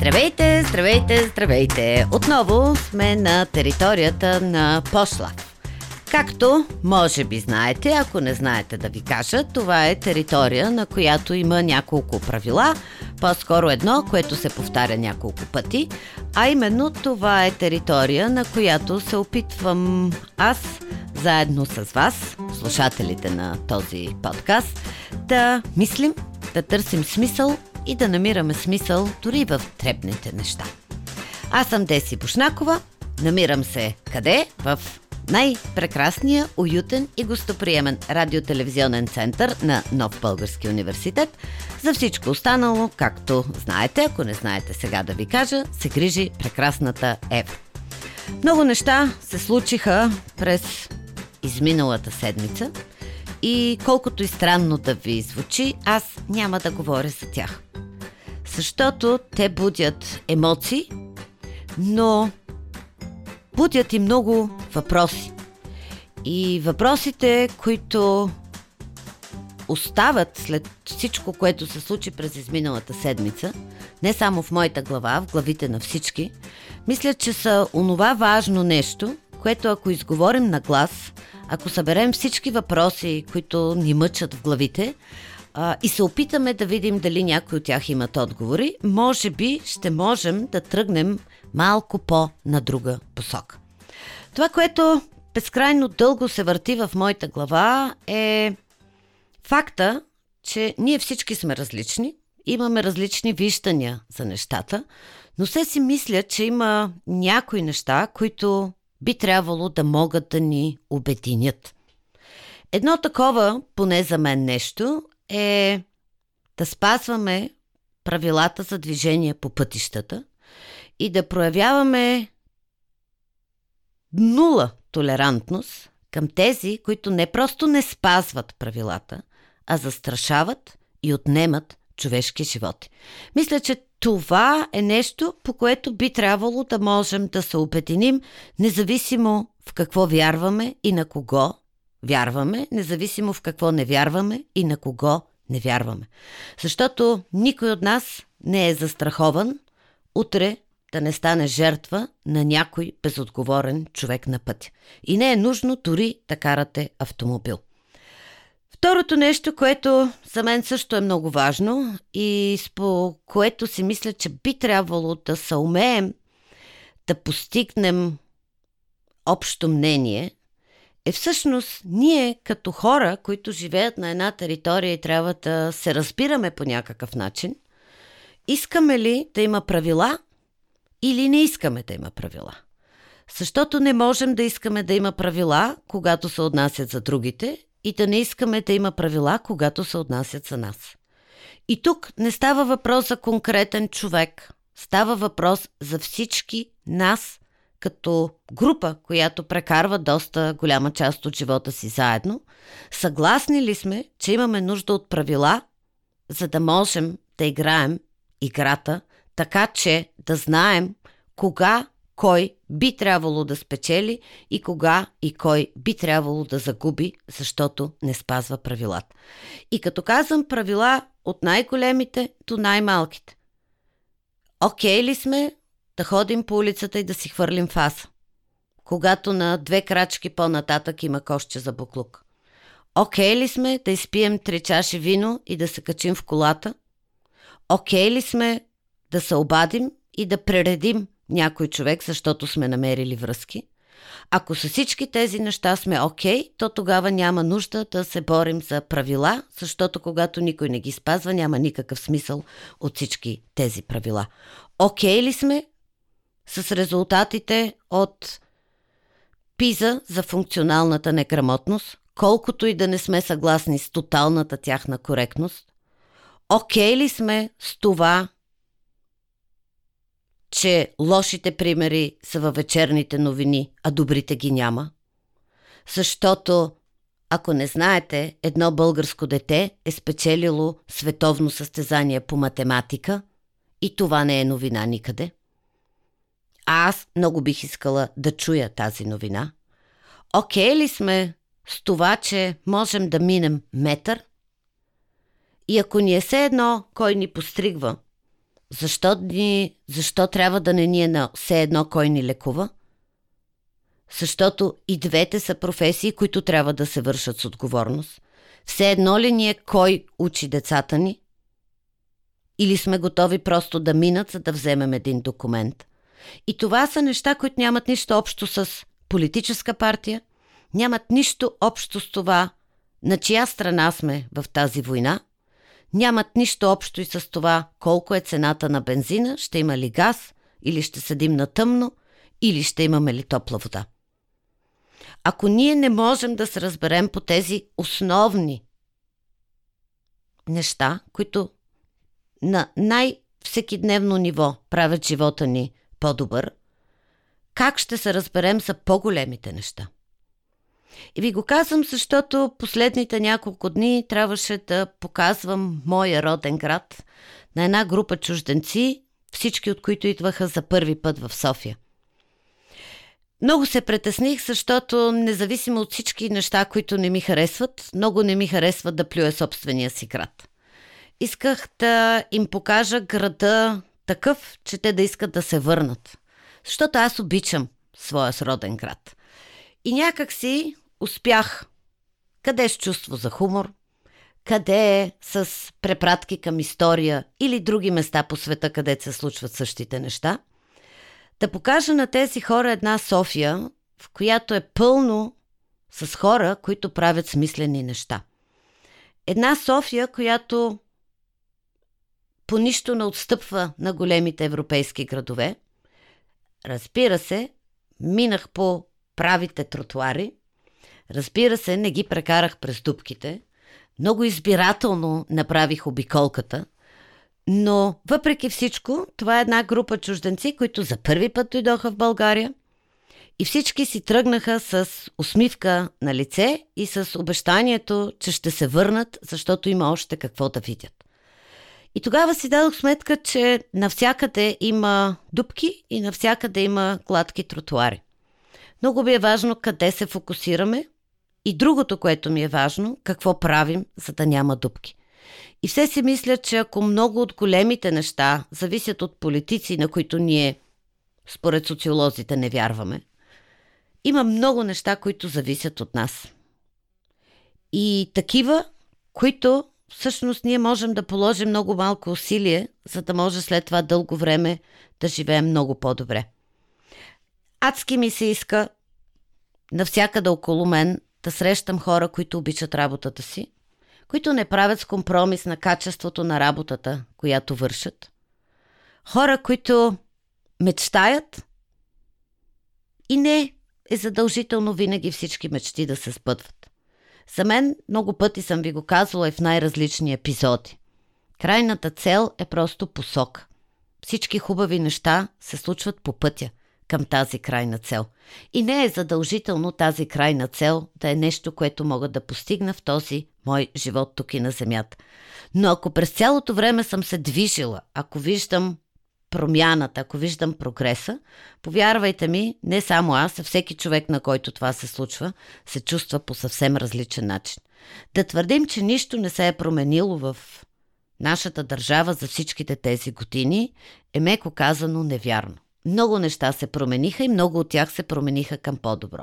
Здравейте, здравейте, здравейте! Отново сме на територията на Пошлав. Както може би знаете, ако не знаете да ви кажа, това е територия, на която има няколко правила, по-скоро едно, което се повтаря няколко пъти, а именно това е територия, на която се опитвам аз, заедно с вас, слушателите на този подкаст, да мислим, да търсим смисъл и да намираме смисъл дори в трепните неща. Аз съм Деси Бушнакова, намирам се къде? В най-прекрасния, уютен и гостоприемен радиотелевизионен център на Нов Български университет. За всичко останало, както знаете, ако не знаете сега да ви кажа, се грижи прекрасната Ева. Много неща се случиха през изминалата седмица и колкото и странно да ви звучи, аз няма да говоря за тях. Защото те будят емоции, но будят и много въпроси. И въпросите, които остават след всичко, което се случи през изминалата седмица, не само в моята глава, в главите на всички, мисля, че са онова важно нещо, което ако изговорим на глас, ако съберем всички въпроси, които ни мъчат в главите, а, и се опитаме да видим дали някои от тях имат отговори, може би ще можем да тръгнем малко по-на друга посока. Това, което безкрайно дълго се върти в моята глава е факта, че ние всички сме различни, имаме различни виждания за нещата, но се си мисля, че има някои неща, които би трябвало да могат да ни обединят. Едно такова, поне за мен нещо, е да спазваме правилата за движение по пътищата и да проявяваме нула толерантност към тези, които не просто не спазват правилата, а застрашават и отнемат човешки животи. Мисля, че това е нещо, по което би трябвало да можем да се обединим, независимо в какво вярваме и на кого вярваме, независимо в какво не вярваме и на кого не вярваме. Защото никой от нас не е застрахован утре да не стане жертва на някой безотговорен човек на пътя. И не е нужно дори да карате автомобил. Второто нещо, което за мен също е много важно и по което си мисля, че би трябвало да се умеем да постигнем общо мнение, е всъщност ние като хора, които живеят на една територия и трябва да се разбираме по някакъв начин, искаме ли да има правила или не искаме да има правила. Защото не можем да искаме да има правила, когато се отнасят за другите, и да не искаме да има правила, когато се отнасят за нас. И тук не става въпрос за конкретен човек, става въпрос за всички нас като група, която прекарва доста голяма част от живота си заедно. Съгласни ли сме, че имаме нужда от правила, за да можем да играем играта, така че да знаем кога кой би трябвало да спечели и кога и кой би трябвало да загуби, защото не спазва правилата. И като казвам правила от най-големите до най-малките. Окей ли сме да ходим по улицата и да си хвърлим фаса, когато на две крачки по-нататък има кошче за буклук? Окей ли сме да изпием три чаши вино и да се качим в колата? Окей ли сме да се обадим и да прередим някой човек, защото сме намерили връзки. Ако с всички тези неща сме окей, okay, то тогава няма нужда да се борим за правила, защото когато никой не ги спазва, няма никакъв смисъл от всички тези правила. Окей okay ли сме с резултатите от ПИЗа за функционалната неграмотност, колкото и да не сме съгласни с тоталната тяхна коректност? Окей okay ли сме с това, че лошите примери са във вечерните новини, а добрите ги няма? Защото, ако не знаете, едно българско дете е спечелило световно състезание по математика и това не е новина никъде. А аз много бих искала да чуя тази новина. Окей ли сме с това, че можем да минем метър? И ако ни е все едно, кой ни постригва – защо, ни, защо трябва да не ни е на все едно кой ни лекува? Защото и двете са професии, които трябва да се вършат с отговорност. Все едно ли ни е кой учи децата ни? Или сме готови просто да минат, за да вземем един документ? И това са неща, които нямат нищо общо с политическа партия, нямат нищо общо с това, на чия страна сме в тази война, нямат нищо общо и с това колко е цената на бензина, ще има ли газ, или ще седим на тъмно, или ще имаме ли топла вода. Ако ние не можем да се разберем по тези основни неща, които на най-всекидневно ниво правят живота ни по-добър, как ще се разберем за по-големите неща? И ви го казвам, защото последните няколко дни трябваше да показвам моя роден град на една група чужденци, всички от които идваха за първи път в София. Много се притесних, защото независимо от всички неща, които не ми харесват, много не ми харесват да плюя собствения си град. Исках да им покажа града такъв, че те да искат да се върнат. Защото аз обичам своя сроден град. И някак си успях. Къде с чувство за хумор, къде е с препратки към история или други места по света, където се случват същите неща, да покажа на тези хора една София, в която е пълно с хора, които правят смислени неща. Една София, която по нищо не отстъпва на големите европейски градове. Разбира се, минах по правите тротуари. Разбира се, не ги прекарах през дубките. Много избирателно направих обиколката. Но, въпреки всичко, това е една група чужденци, които за първи път дойдоха в България и всички си тръгнаха с усмивка на лице и с обещанието, че ще се върнат, защото има още какво да видят. И тогава си дадох сметка, че навсякъде има дупки и навсякъде има гладки тротуари. Много ми е важно къде се фокусираме и другото, което ми е важно, какво правим, за да няма дупки. И все си мисля, че ако много от големите неща зависят от политици, на които ние, според социолозите, не вярваме, има много неща, които зависят от нас. И такива, които всъщност ние можем да положим много малко усилие, за да може след това дълго време да живеем много по-добре. Адски ми се иска навсякъде около мен да срещам хора, които обичат работата си, които не правят с компромис на качеството на работата, която вършат. Хора, които мечтаят и не е задължително винаги всички мечти да се спътват. За мен много пъти съм ви го казвала и в най-различни епизоди. Крайната цел е просто посок. Всички хубави неща се случват по пътя към тази крайна цел. И не е задължително тази крайна цел да е нещо, което мога да постигна в този мой живот тук и на земята. Но ако през цялото време съм се движила, ако виждам промяната, ако виждам прогреса, повярвайте ми, не само аз, а всеки човек, на който това се случва, се чувства по съвсем различен начин. Да твърдим, че нищо не се е променило в нашата държава за всичките тези години, е меко казано невярно. Много неща се промениха и много от тях се промениха към по-добро.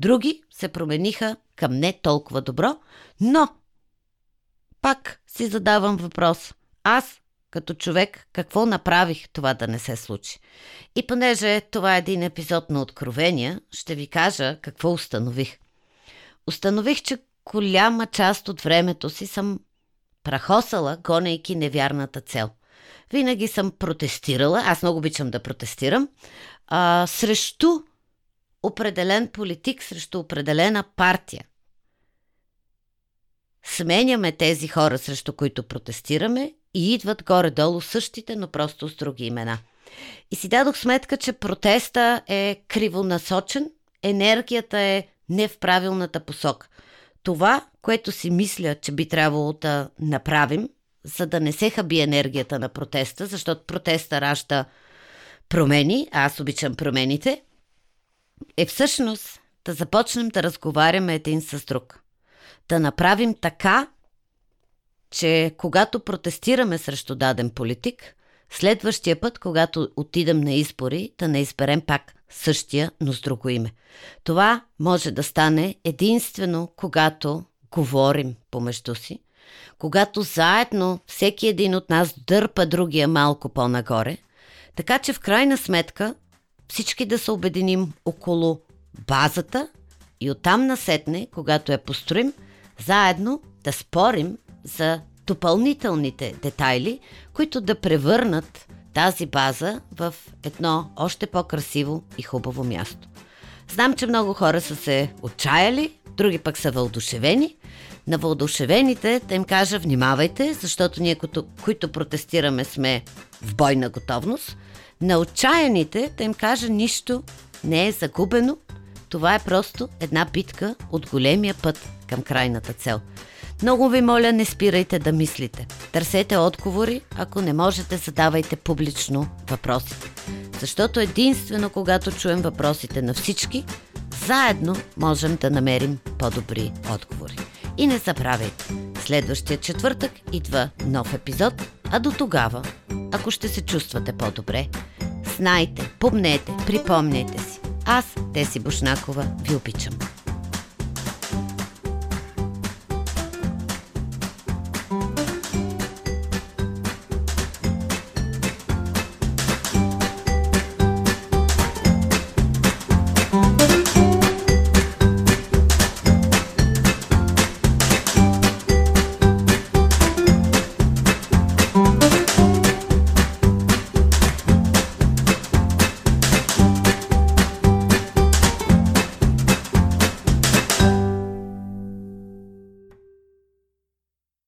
Други се промениха към не толкова добро, но пак си задавам въпрос. Аз като човек какво направих това да не се случи. И понеже това е един епизод на откровения, ще ви кажа какво установих. Установих, че голяма част от времето си съм прахосала, гонейки невярната цел. Винаги съм протестирала, аз много обичам да протестирам, а, срещу определен политик, срещу определена партия. Сменяме тези хора, срещу които протестираме и идват горе-долу същите, но просто с други имена. И си дадох сметка, че протеста е кривонасочен, енергията е не в правилната посока. Това, което си мисля, че би трябвало да направим, за да не се хаби енергията на протеста, защото протеста ражда промени, а аз обичам промените, е всъщност да започнем да разговаряме един с друг. Да направим така, че когато протестираме срещу даден политик, Следващия път, когато отидем на избори, да не изберем пак същия, но с друго име. Това може да стане единствено, когато говорим помежду си, когато заедно всеки един от нас дърпа другия малко по-нагоре, така че в крайна сметка всички да се обединим около базата и оттам насетне, когато я построим, заедно да спорим за допълнителните детайли, които да превърнат тази база в едно още по-красиво и хубаво място. Знам, че много хора са се отчаяли, други пък са вълдушевени. На вълдушевените да им кажа внимавайте, защото ние, които, които протестираме, сме в бойна готовност. На отчаяните да им кажа нищо не е загубено. Това е просто една битка от големия път към крайната цел – много ви моля, не спирайте да мислите. Търсете отговори, ако не можете, задавайте публично въпросите. Защото единствено, когато чуем въпросите на всички, заедно можем да намерим по-добри отговори. И не забравяйте, следващия четвъртък идва нов епизод, а до тогава, ако ще се чувствате по-добре, знайте, помнете, припомняйте си. Аз, Теси Бушнакова, ви обичам.